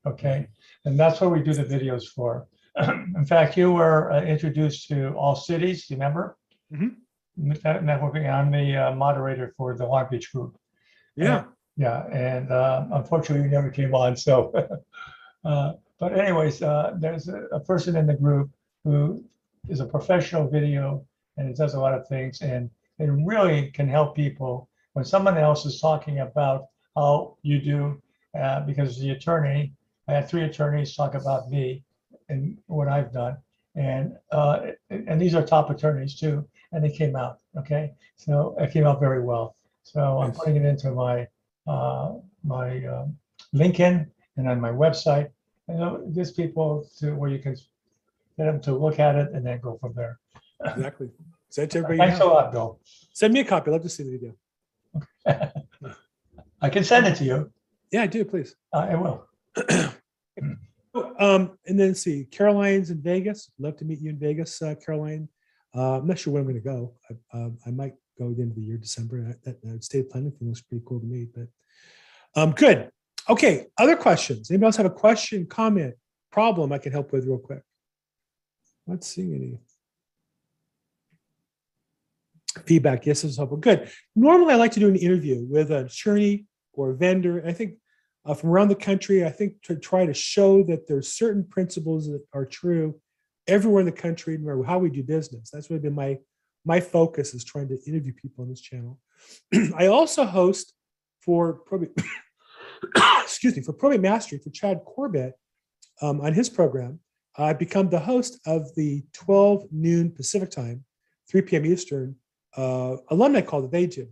Okay. And that's what we do the videos for. In fact, you were uh, introduced to All Cities, you remember? Mhm. Net- Networking, I'm the uh, moderator for the Long Beach Group. Yeah. Yeah, and uh, unfortunately, you never came on, so. uh, But anyways, uh, there's a a person in the group who is a professional video and it does a lot of things and it really can help people when someone else is talking about how you do, uh, because the attorney, I had three attorneys talk about me and what I've done. And, uh, and these are top attorneys too, and they came out, okay? So it came out very well. So I'm putting it into my, uh, my um, LinkedIn and on my website. And uh, there's people to where you can get them to look at it and then go from there. Exactly. Send it to everybody. Thanks a lot, Bill. Send me a copy. I'd love to see the video. I can send it to you. Yeah, I do, please. I will. Um, and then see, Caroline's in Vegas. Love to meet you in Vegas, uh, Caroline. Uh, I'm not sure when I'm going to go. I, um, I might go at the end of the year, December. That, state planning thing looks pretty cool to me. But um, good. Okay. Other questions? Anybody else have a question, comment, problem I can help with real quick? Not seeing any feedback. Yes, it's helpful. Good. Normally, I like to do an interview with an attorney or a vendor. I think uh, from around the country. I think to try to show that there's certain principles that are true everywhere in the country, no matter how we do business. That's really been my my focus is trying to interview people on this channel. I also host for probate, excuse me, for probate mastery for Chad Corbett um, on his program. I've become the host of the 12 noon Pacific time, 3 p.m. Eastern uh, alumni call that they do.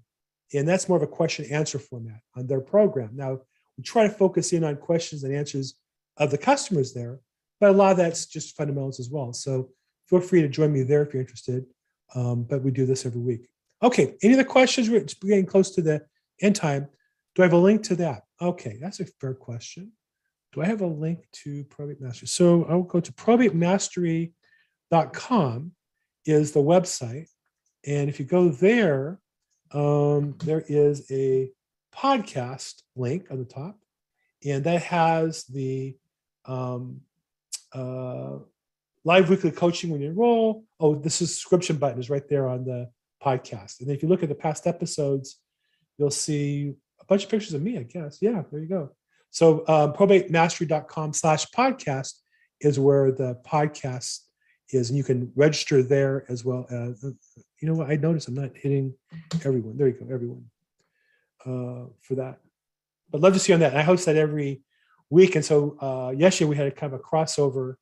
And that's more of a question answer format on their program. Now, we try to focus in on questions and answers of the customers there, but a lot of that's just fundamentals as well. So feel free to join me there if you're interested. Um, but we do this every week. Okay, any other questions? We're getting close to the end time. Do I have a link to that? Okay, that's a fair question. Do I have a link to Probate Mastery? So I'll go to probatemastery.com is the website. And if you go there, um, there is a podcast link on the top. and that has the um, uh, live weekly coaching when you enroll. Oh, the subscription button is right there on the podcast. And if you look at the past episodes, you'll see a bunch of pictures of me, I guess. Yeah, there you go. So um, probatemastery.com slash podcast is where the podcast is, and you can register there as well as, you know what, I noticed I'm not hitting everyone. There you go, everyone uh, for that. But love to see you on that. And I host that every week. And so uh, yesterday we had a kind of a crossover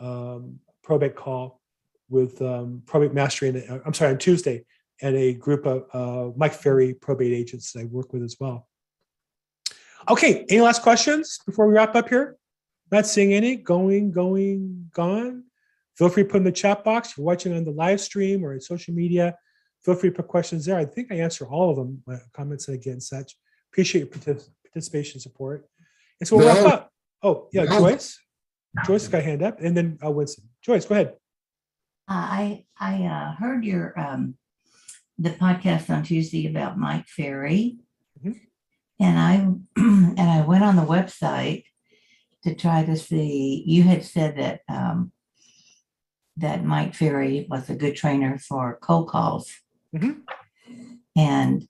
um, probate call with um, probate mastery. And uh, I'm sorry, on Tuesday, and a group of uh, Mike Ferry probate agents that I work with as well. Okay, any last questions before we wrap up here? Not seeing any. Going, going, gone. Feel free to put in the chat box. If you're watching on the live stream or in social media, feel free to put questions there. I think I answer all of them, my comments that I get and such. Appreciate your partic- participation support. And so we'll wrap up. Oh, yeah, No. Joyce. Joyce got a hand up, and then uh, Winston. Joyce, go ahead. Uh, I, I uh, heard your, um, the podcast on Tuesday about Mike Ferry. Mhm. And I, and I went on the website to try to see, you had said that, um, that Mike Ferry was a good trainer for cold calls. Mhm. And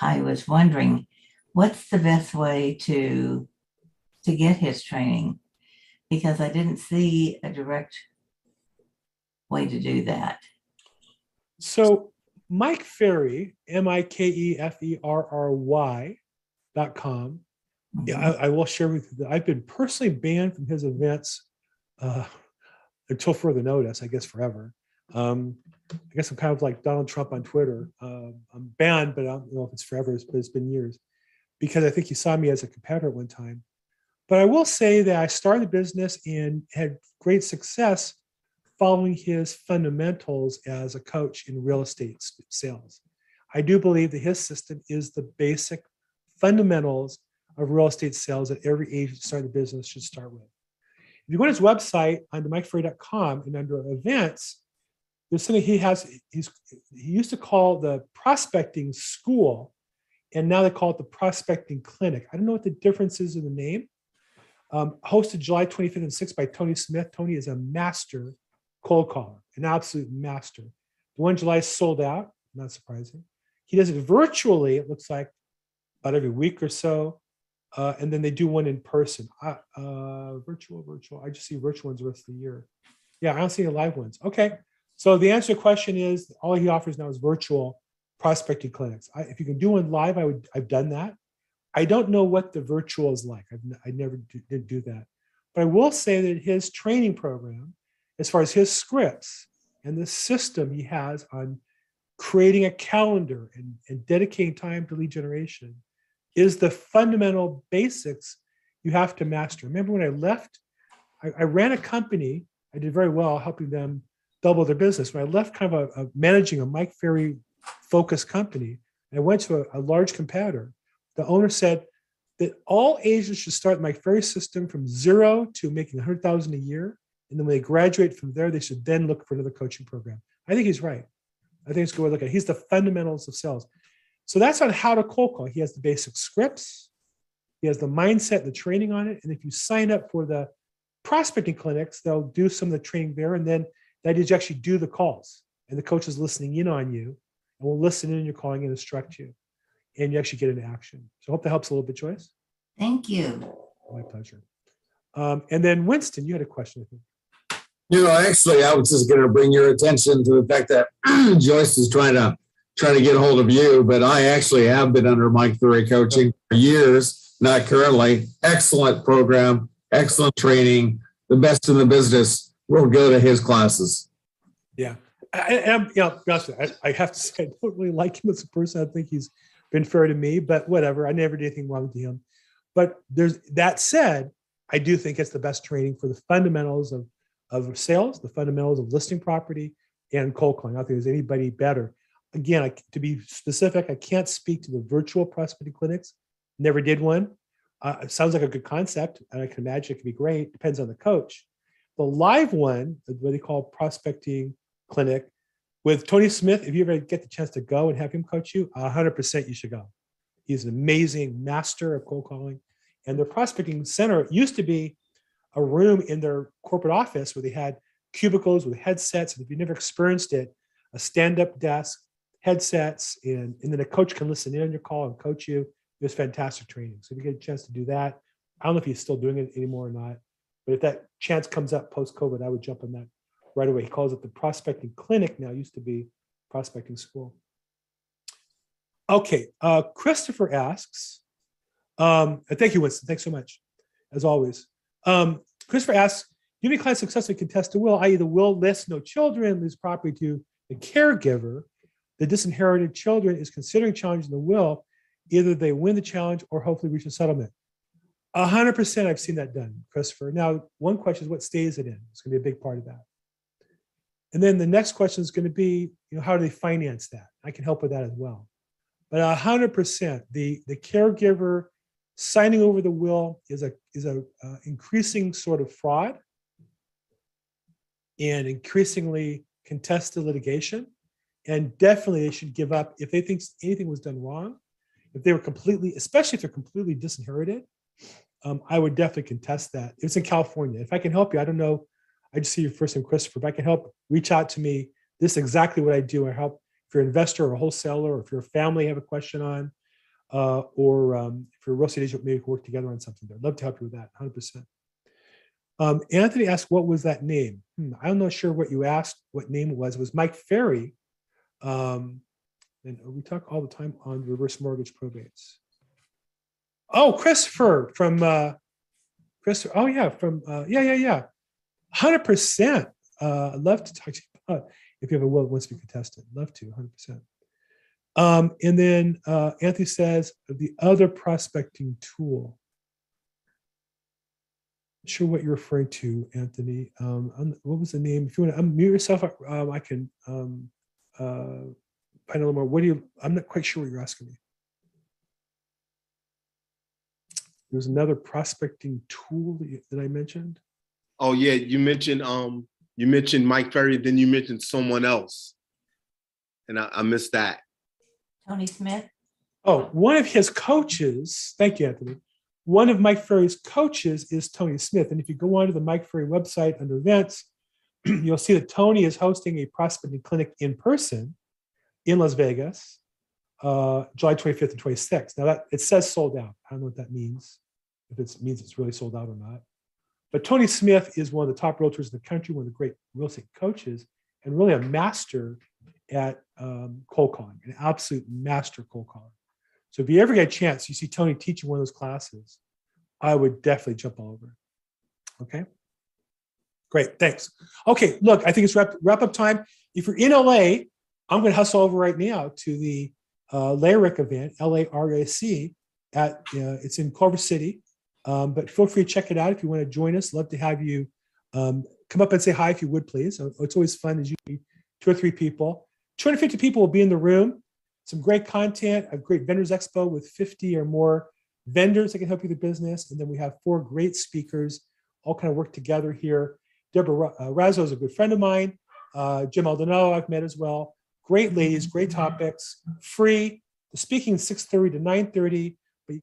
I was wondering, what's the best way to, to get his training? Because I didn't see a direct way to do that. So Mike Ferry, M I K E F E R R Y dot com. Yeah, I, I will share with you that I've been personally banned from his events uh, until further notice, I guess forever. Um, I guess I'm kind of like Donald Trump on Twitter. Um I'm banned, but I don't know if it's forever, but it's been years because I think he saw me as a competitor one time. But I will say that I started the business and had great success following his fundamentals as a coach in real estate sales. I do believe that his system is the basic fundamentals of real estate sales that every agent starting a business should start with. If you go to his website under mikeferry.com and under events, there's something he has, he's, he used to call the prospecting school, and now they call it the prospecting clinic. I don't know what the difference is in the name. Um, hosted July 25th and 6th by Tony Smith. Tony is a master cold caller, an absolute master. The one July sold out, not surprising. He does it virtually, it looks like about every week or so. Uh, and then they do one in person. Uh, virtual, virtual. I just see virtual ones the rest of the year. Yeah, I don't see any live ones. Okay. So the answer to your question is all he offers now is virtual prospecting clinics. I, if you can do one live, I would, I've done that. I don't know what the virtual is like. I've, never did do that. But I will say that his training program, as far as his scripts and the system he has on creating a calendar and, and dedicating time to lead generation is the fundamental basics you have to master. Remember when I left, I, I ran a company, I did very well helping them double their business. When I left kind of a, a managing a Mike Ferry focused company, I went to a, a large competitor. The owner said that all agents should start Mike Ferry system from zero to making 100,000 a year. And then when they graduate from there, they should then look for another coaching program. I think he's right. I think it's a good way to look at it. He's the fundamentals of sales. So that's on how to cold call. He has the basic scripts, he has the mindset, the training on it. And if you sign up for the prospecting clinics, they'll do some of the training there. And then that is you actually do the calls. And the coach is listening in on you and will listen in, you're calling and instruct you. And you actually get into action. So I hope that helps a little bit, Joyce. Thank you. My pleasure. Um, and then Winston, you had a question, I think. You know, actually, I was just going to bring your attention to the fact that Joyce is trying to trying to get a hold of you, but I actually have been under Mike Ferry coaching for years, not currently. Excellent program, excellent training, the best in the business. We'll go to his classes. I, I, yeah, honest with you, I, I have to say, I don't really like him as a person. I think he's been fair to me, but whatever. I never did anything wrong to him. But there's that said, I do think it's the best training for the fundamentals of, of sales, the fundamentals of listing property and cold calling. I don't think there's anybody better. Again, I, to be specific, I can't speak to the virtual prospecting clinics. Never did one. Uh, it sounds like a good concept, and I can imagine it could be great. Depends on the coach. The live one, what they call prospecting clinic with Tony Smith. If you ever get the chance to go and have him coach you, hundred percent you should go. He's an amazing master of cold calling And their prospecting center used to be a room in their corporate office where they had cubicles with headsets. And if you've never experienced it, a stand-up desk, headsets, and, and then a coach can listen in on your call and coach you. It was fantastic training. So if you get a chance to do that, I don't know if he's still doing it anymore or not, but if that chance comes up post-COVID, I would jump on that right away. He calls it the prospecting clinic now, used to be prospecting school. Okay, uh, Christopher asks, um, and thank you, Winston. Thanks so much, as always. Um, Christopher asks, do any clients successfully contest a will, i.e. the will lists no children, leaves property to the caregiver. The disinherited children is considering challenging the will. Either they win the challenge or hopefully reach a settlement. Hundred percent I've seen that done, Christopher. Now, one question is what stays it in? It's gonna be a big part of that. And then the next question is gonna be, you know, how do they finance that? I can help with that as well. But a hundred percent, the, the caregiver signing over the will is a, is a uh, increasing sort of fraud and increasingly contested litigation. And definitely they should give up if they think anything was done wrong. If they were completely, especially if they're completely disinherited, um, I would definitely contest that. It's in California. If I can help you, I don't know. I just see your first name, Christopher. If I can help, reach out to me. This is exactly what I do. I help if you're an investor or a wholesaler, or if you're a family, have a question on, uh, or um, if you're a real estate agent, maybe we can work together on something. I'd love to help you with that, 100%. Um, Anthony asked, what was that name? Hmm, I'm not sure what you asked, what name it was. It was Mike Ferry. Um, and we talk all the time on reverse mortgage probates. Oh, Christopher from uh, Christopher. Oh yeah, from uh, yeah, yeah, yeah. Hundred percent. Uh, I'd love to talk to you about if you have a will wants to be contested. Love to, hundred percent. Um, and then uh, Anthony says the other prospecting tool. Not sure what you're referring to, Anthony. Um, what was the name? If you want to unmute yourself, um, I can um, uh, find a little more. What do you? I'm not quite sure what you're asking me. There's another prospecting tool that, you, that I mentioned. Oh yeah, you mentioned um you mentioned Mike Ferry, then you mentioned someone else. And I, I missed that. Tony Smith? Oh, one of his coaches, thank you, Anthony. One of Mike Ferry's coaches is Tony Smith. And if you go onto the Mike Ferry website under events, you'll see that Tony is hosting a prospecting clinic in person in Las Vegas, uh, July 25th and 26th. Now that it says sold out. I don't know what that means, if it means it's really sold out or not. But Tony Smith is one of the top realtors in the country, one of the great real estate coaches, and really a master at um, cold calling, an absolute master cold caller. So if you ever get a chance, you see Tony teaching one of those classes, I would definitely jump all over. Okay. Great, thanks. Okay, look, I think it's wrap, wrap up time. If you're in LA, I'm going to hustle over right now to the uh, LARIC event, L-A-R-A-C, at uh, it's in Culver City. Um, but feel free to check it out if you want to join us. Love to have you um, come up and say hi if you would, please. Uh, It's always fun. There's usually two or three people. 250 people will be in the room. Some great content, a great vendors expo with 50 or more vendors that can help you with the business. And then we have four great speakers, all kind of work together here. Deborah uh, Razzo is a good friend of mine. Uh, Jim Aldonado I've met as well. Great ladies, great topics, free. The speaking 6:30 to 9:30. But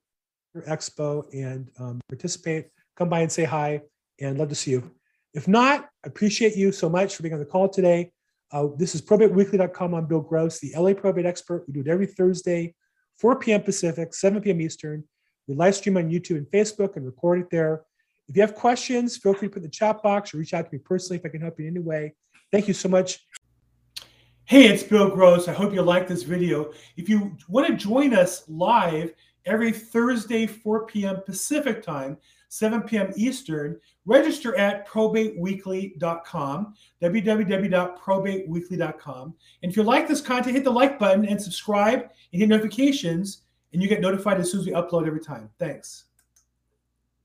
your expo and um, participate. Come by and say hi, and love to see you. If not, I appreciate you so much for being on the call today. Uh, this is probateweekly.com. I'm Bill Gross, the LA probate expert. We do it every Thursday, 4 p.m. Pacific, 7 p.m. Eastern. We live stream on YouTube and Facebook and record it there. If you have questions, feel free to put in the chat box or reach out to me personally if I can help you in any way. Thank you so much. Hey, it's Bill Gross. I hope you like this video. If you want to join us live every Thursday, 4 p.m. Pacific time, 7 p.m. Eastern, register at probateweekly.com, www.probateweekly.com. And if you like this content, hit the like button and subscribe and hit notifications, and you get notified as soon as we upload every time. Thanks.